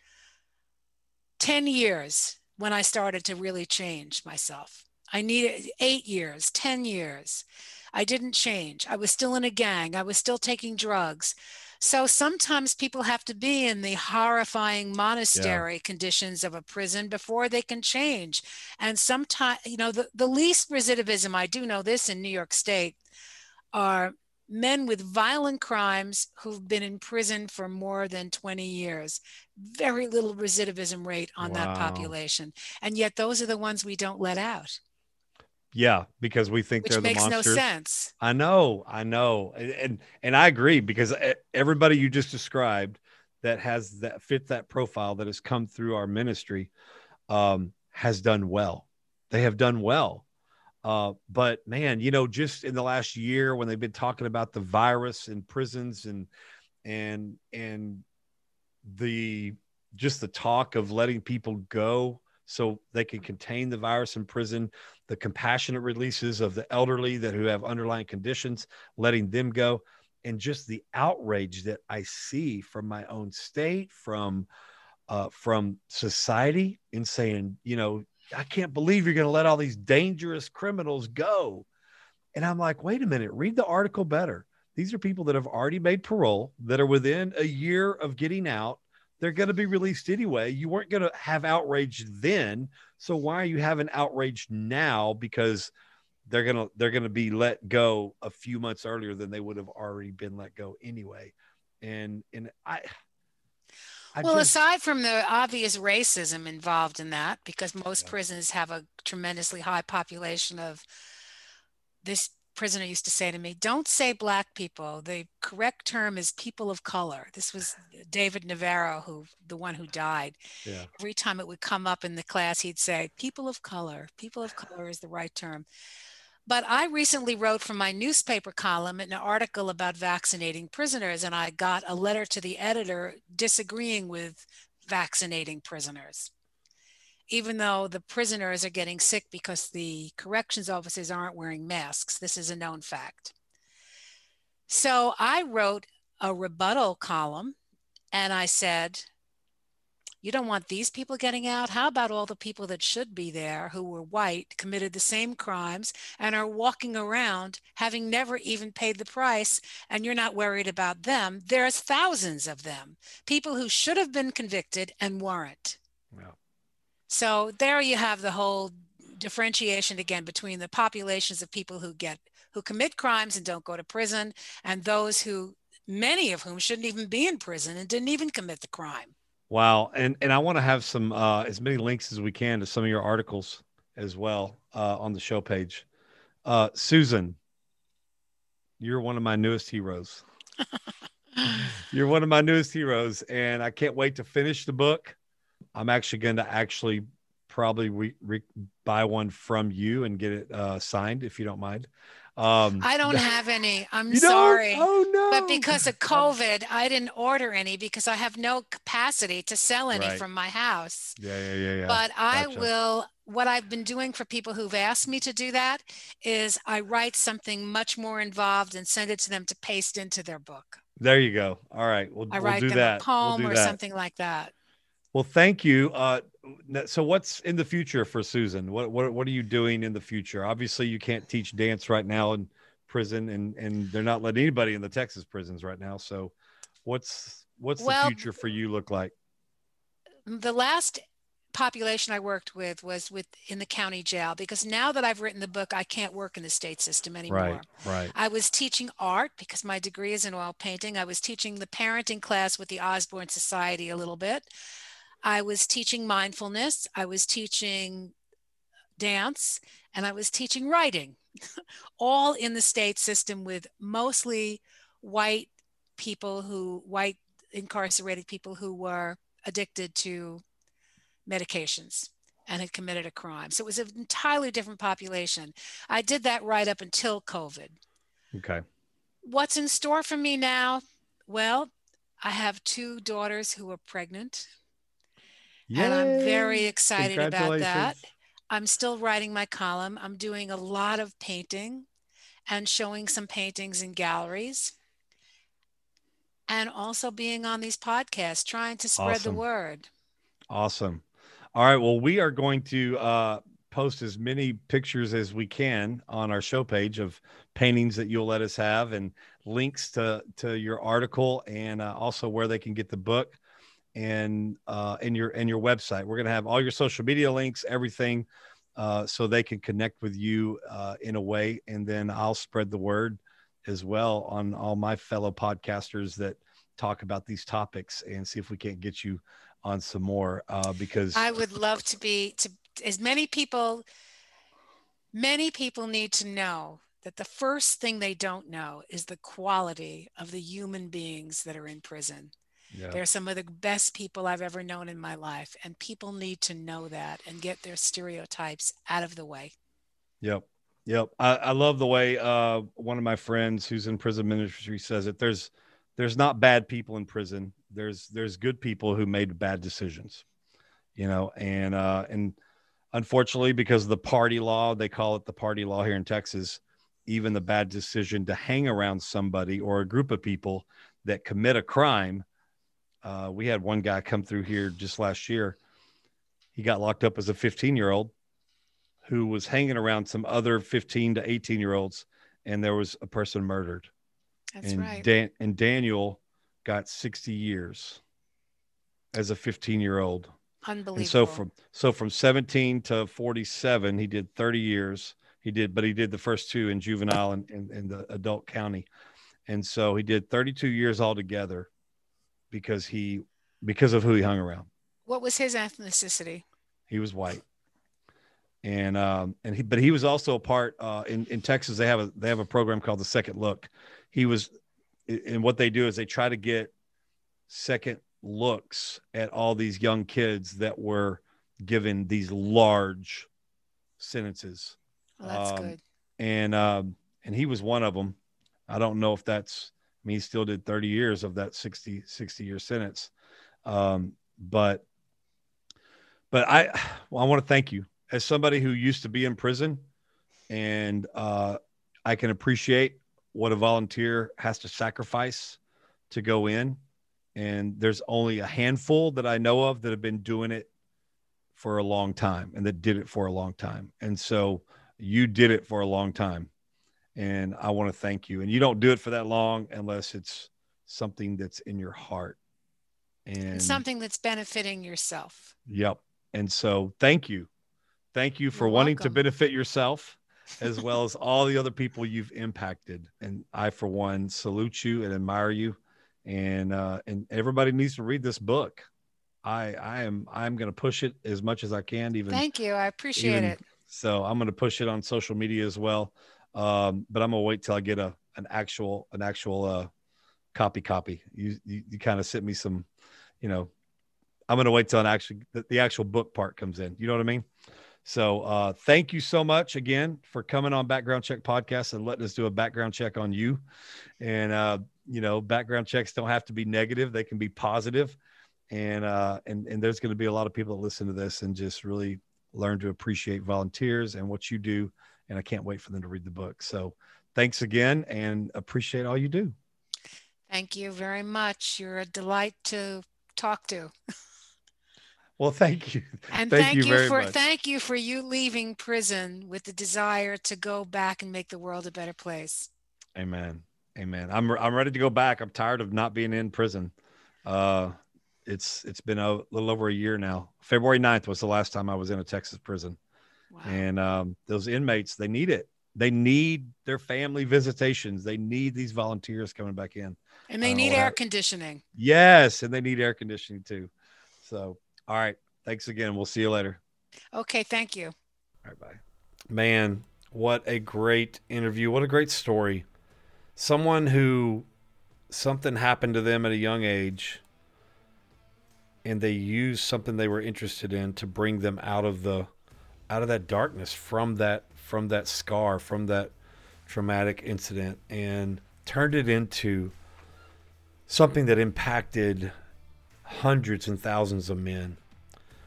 10 years when I started to really change myself. I needed eight years, 10 years. I didn't change. I was still in a gang. I was still taking drugs. So sometimes people have to be in the horrifying monastery yeah. conditions of a prison before they can change. And sometimes, you know, the, the least recidivism, I do know this in New York State, are men with violent crimes who've been in prison for more than 20 years. Very little recidivism rate on wow. that population. And yet those are the ones we don't let out. Yeah, because we think Which they're the monsters. makes no sense. I know, I know, and and I agree because everybody you just described that has that fit that profile that has come through our ministry um, has done well. They have done well. Uh, but man, you know, just in the last year when they've been talking about the virus in prisons and and and the just the talk of letting people go so they can contain the virus in prison the compassionate releases of the elderly that who have underlying conditions, letting them go, and just the outrage that I see from my own state, from uh, from society, in saying, you know, I can't believe you're going to let all these dangerous criminals go. And I'm like, wait a minute, read the article better. These are people that have already made parole, that are within a year of getting out. They're going to be released anyway. You weren't going to have outrage then. So why are you having outrage now? Because they're gonna they're gonna be let go a few months earlier than they would have already been let go anyway. And and I I well, just, aside from the obvious racism involved in that, because most yeah. prisons have a tremendously high population of this prisoner used to say to me, Don't say black people. The correct term is people of color. This was David Navarro, who the one who died. Yeah. Every time it would come up in the class, he'd say, People of color. People of color is the right term. But I recently wrote from my newspaper column an article about vaccinating prisoners, and I got a letter to the editor disagreeing with vaccinating prisoners even though the prisoners are getting sick because the corrections officers aren't wearing masks. This is a known fact. So I wrote a rebuttal column and I said, you don't want these people getting out? How about all the people that should be there who were white, committed the same crimes, and are walking around having never even paid the price, and you're not worried about them? There's thousands of them, people who should have been convicted and weren't. So there you have the whole differentiation again between the populations of people who get who commit crimes and don't go to prison and those who many of whom shouldn't even be in prison and didn't even commit the crime. Wow. And and I want to have some uh as many links as we can to some of your articles as well uh on the show page. Uh Susan, you're one of my newest heroes. [LAUGHS] you're one of my newest heroes and I can't wait to finish the book. I'm actually going to actually probably re- re- buy one from you and get it uh, signed if you don't mind. Um, I don't have any. I'm sorry. Oh no! But because of [LAUGHS] COVID, I didn't order any because I have no capacity to sell any right. from my house. Yeah, yeah, yeah, yeah. But I will. What I've been doing for people who've asked me to do that is I write something much more involved and send it to them to paste into their book. There you go. All right, we'll, I we'll write do them that. a poem we'll or that. something like that. Well, thank you. Uh, so, what's in the future for Susan? What, what what are you doing in the future? Obviously, you can't teach dance right now in prison, and and they're not letting anybody in the Texas prisons right now. So, what's what's well, the future for you look like? The last population I worked with was with in the county jail because now that I've written the book, I can't work in the state system anymore. Right, right. I was teaching art because my degree is in oil painting. I was teaching the parenting class with the Osborne Society a little bit. I was teaching mindfulness, I was teaching dance, and I was teaching writing, [LAUGHS] all in the state system with mostly white people who, white incarcerated people who were addicted to medications and had committed a crime. So it was an entirely different population. I did that right up until COVID. Okay. What's in store for me now? Well, I have two daughters who are pregnant Yay. And I'm very excited about that. I'm still writing my column. I'm doing a lot of painting and showing some paintings in galleries. and also being on these podcasts, trying to spread Awesome. the word. Awesome. All right. Well, we are going to uh, post as many pictures as we can on our show page of paintings that you'll let us have and links to to your article and uh, also where they can get the book and uh, and your and your website. We're going to have all your social media links, everything, uh, so they can connect with you uh, in a way, and then I'll spread the word as well on all my fellow podcasters that talk about these topics and see if we can't get you on some more uh, because I would love to be to as many people many people need to know that the first thing they don't know is the quality of the human beings that are in prison. Yeah, They're some of the best people I've ever known in my life and people need to know that and get their stereotypes out of the way. yep, yep. I, I love the way uh, one of my friends who's in prison ministry says it. There's there's not bad people in prison. There's there's good people who made bad decisions, you know, and uh, and unfortunately because of the party law, they call it the party law here in Texas. Even the bad decision to hang around somebody or a group of people that commit a crime. Uh, we had one guy come through here just last year. He got locked up as a 15 year old who was hanging around some other 15 to 18 year olds, and there was a person murdered. That's and right. Dan- and Daniel got 60 years as a 15 year old. Unbelievable. And so from so from 17 to 47, he did 30 years. He did, but he did the first two in juvenile and in, in the adult county. And so he did 32 years altogether because he because of who he hung around. what was his ethnicity? He was white. And um and he but he was also a part uh in, in Texas they have a they have a program called the second look. He was and what they do is they try to get second looks at all these young kids that were given these large sentences. Well, that's Um, good. And um and he was one of them. I don't know if that's I mean he still did 30 years of that 60 60 year sentence. Um but but I [SIGHS] well, I want to thank you as somebody who used to be in prison and uh I can appreciate what a volunteer has to sacrifice to go in and there's only a handful that I know of that have been doing it for a long time and that did it for a long time. And so you did it for a long time. And I want to thank you. And you don't do it for that long unless it's something that's in your heart. And And something that's benefiting yourself. Yep. And so thank you. Thank you for You're wanting to benefit yourself [LAUGHS] as well as all the other people you've impacted. And I, for one, salute you and admire you. And uh, and everybody needs to read this book. I I am I'm gonna push it as much as I can, even Thank you. I appreciate even- it. so I'm gonna push it on social media as well. Um, but I'm gonna wait till I get a an actual an actual uh copy copy. You you, you kind of sent me some, you know, I'm gonna wait till an actually the, the actual book part comes in. You know what I mean? So uh thank you so much again for coming on Background Check Podcast and letting us do a background check on you. And uh, you know, background checks don't have to be negative, they can be positive. And uh and and there's gonna be a lot of people that listen to this and just really learn to appreciate volunteers and what you do. And I can't wait for them to read the book. So thanks again and appreciate all you do. Thank you very much. You're a delight to talk to. Well, thank you. [LAUGHS] And Thank thank, you you, for much. thank you for you leaving prison with the desire to go back and make the world a better place. Amen. Amen. I'm I'm ready to go back. I'm tired of not being in prison. Uh it's it's been a little over a year now. February 9th was the last time I was in a Texas prison. Wow. And um those inmates, they need it. They need their family visitations. They need these volunteers coming back in. And they need air hap- conditioning. Yes, and they need air conditioning too. So, all right. Thanks again. We'll see you later. Okay, thank you. All right, bye. Man, what a great interview. What a great story. Someone who something happened to them at a young age and they used something they were interested in to bring them out of the out of that darkness from that from that scar, from that traumatic incident and turned it into something that impacted hundreds and thousands of men.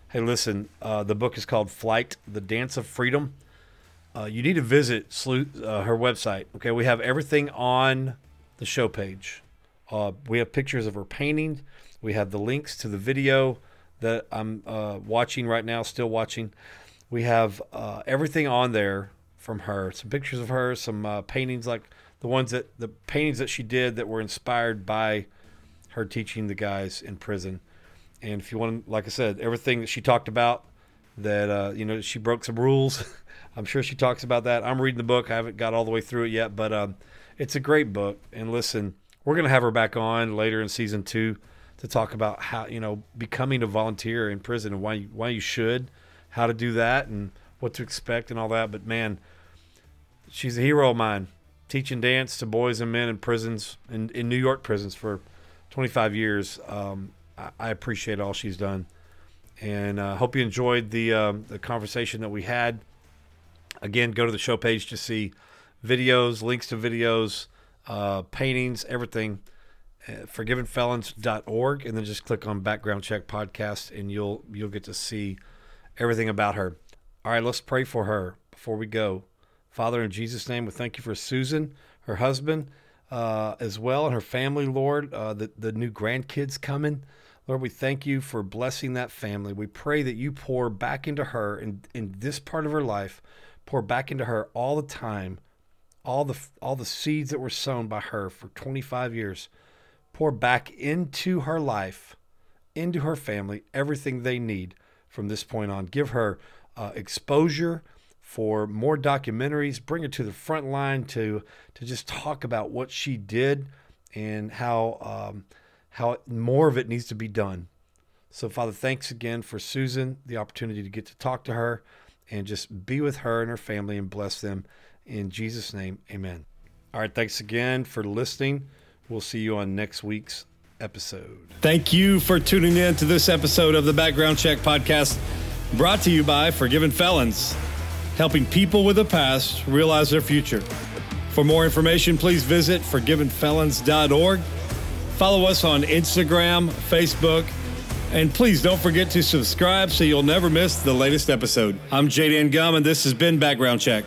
Hey, listen, uh, the book is called Flight, The Dance of Freedom. Uh, you need to visit uh, her website. Okay, we have everything on the show page, Uh, we have pictures of her painting. We have the links to the video that I'm uh, watching right now, still watching. We have uh, everything on there from her. Some pictures of her, some uh, paintings like the ones that the paintings that she did that were inspired by her teaching the guys in prison. And if you want, like I said, everything that she talked about, that uh, you know she broke some rules. [LAUGHS] I'm sure she talks about that. I'm reading the book. I haven't got all the way through it yet, but um, it's a great book. And listen, we're gonna have her back on later in season two to talk about how you know becoming a volunteer in prison and why you, why you should, how to do that, and what to expect and all that. But man, she's a hero of mine, teaching dance to boys and men in prisons in, in New York prisons for 25 years. Um, I, I, appreciate all she's done, and uh, hope you enjoyed the um, the conversation that we had. Again, go to the show page to see videos, links to videos, uh, paintings, everything. Uh, forgivenfelons.org and then just click on background check podcast and you'll you'll get to see everything about her. All right let's pray for her before we go. Father in jesus name we thank you for susan her husband uh, as well and her family lord uh, the, the new grandkids coming. Lord we thank you for blessing that family. We pray that you pour back into her in, in this part of her life pour back into her all the time all the all the seeds that were sown by her for 25 years. Pour back into her life, into her family, everything they need from this point on. Give her uh, exposure for more documentaries. Bring her to the front line to to just talk about what she did and how um, how more of it needs to be done. So, Father, thanks again for Susan, the opportunity to get to talk to her and just be with her and her family and bless them. In Jesus' name, amen. All right, thanks again for listening. We'll see you on next week's episode. Thank you for tuning in to this episode of the Background Check Podcast, brought to you by Forgiven Felons, helping people with a past realize their future. For more information, please visit forgivenfelons.org. Follow us on Instagram, Facebook, and please don't forget to subscribe so you'll never miss the latest episode. I'm Jaden Gum, and this has been Background Check.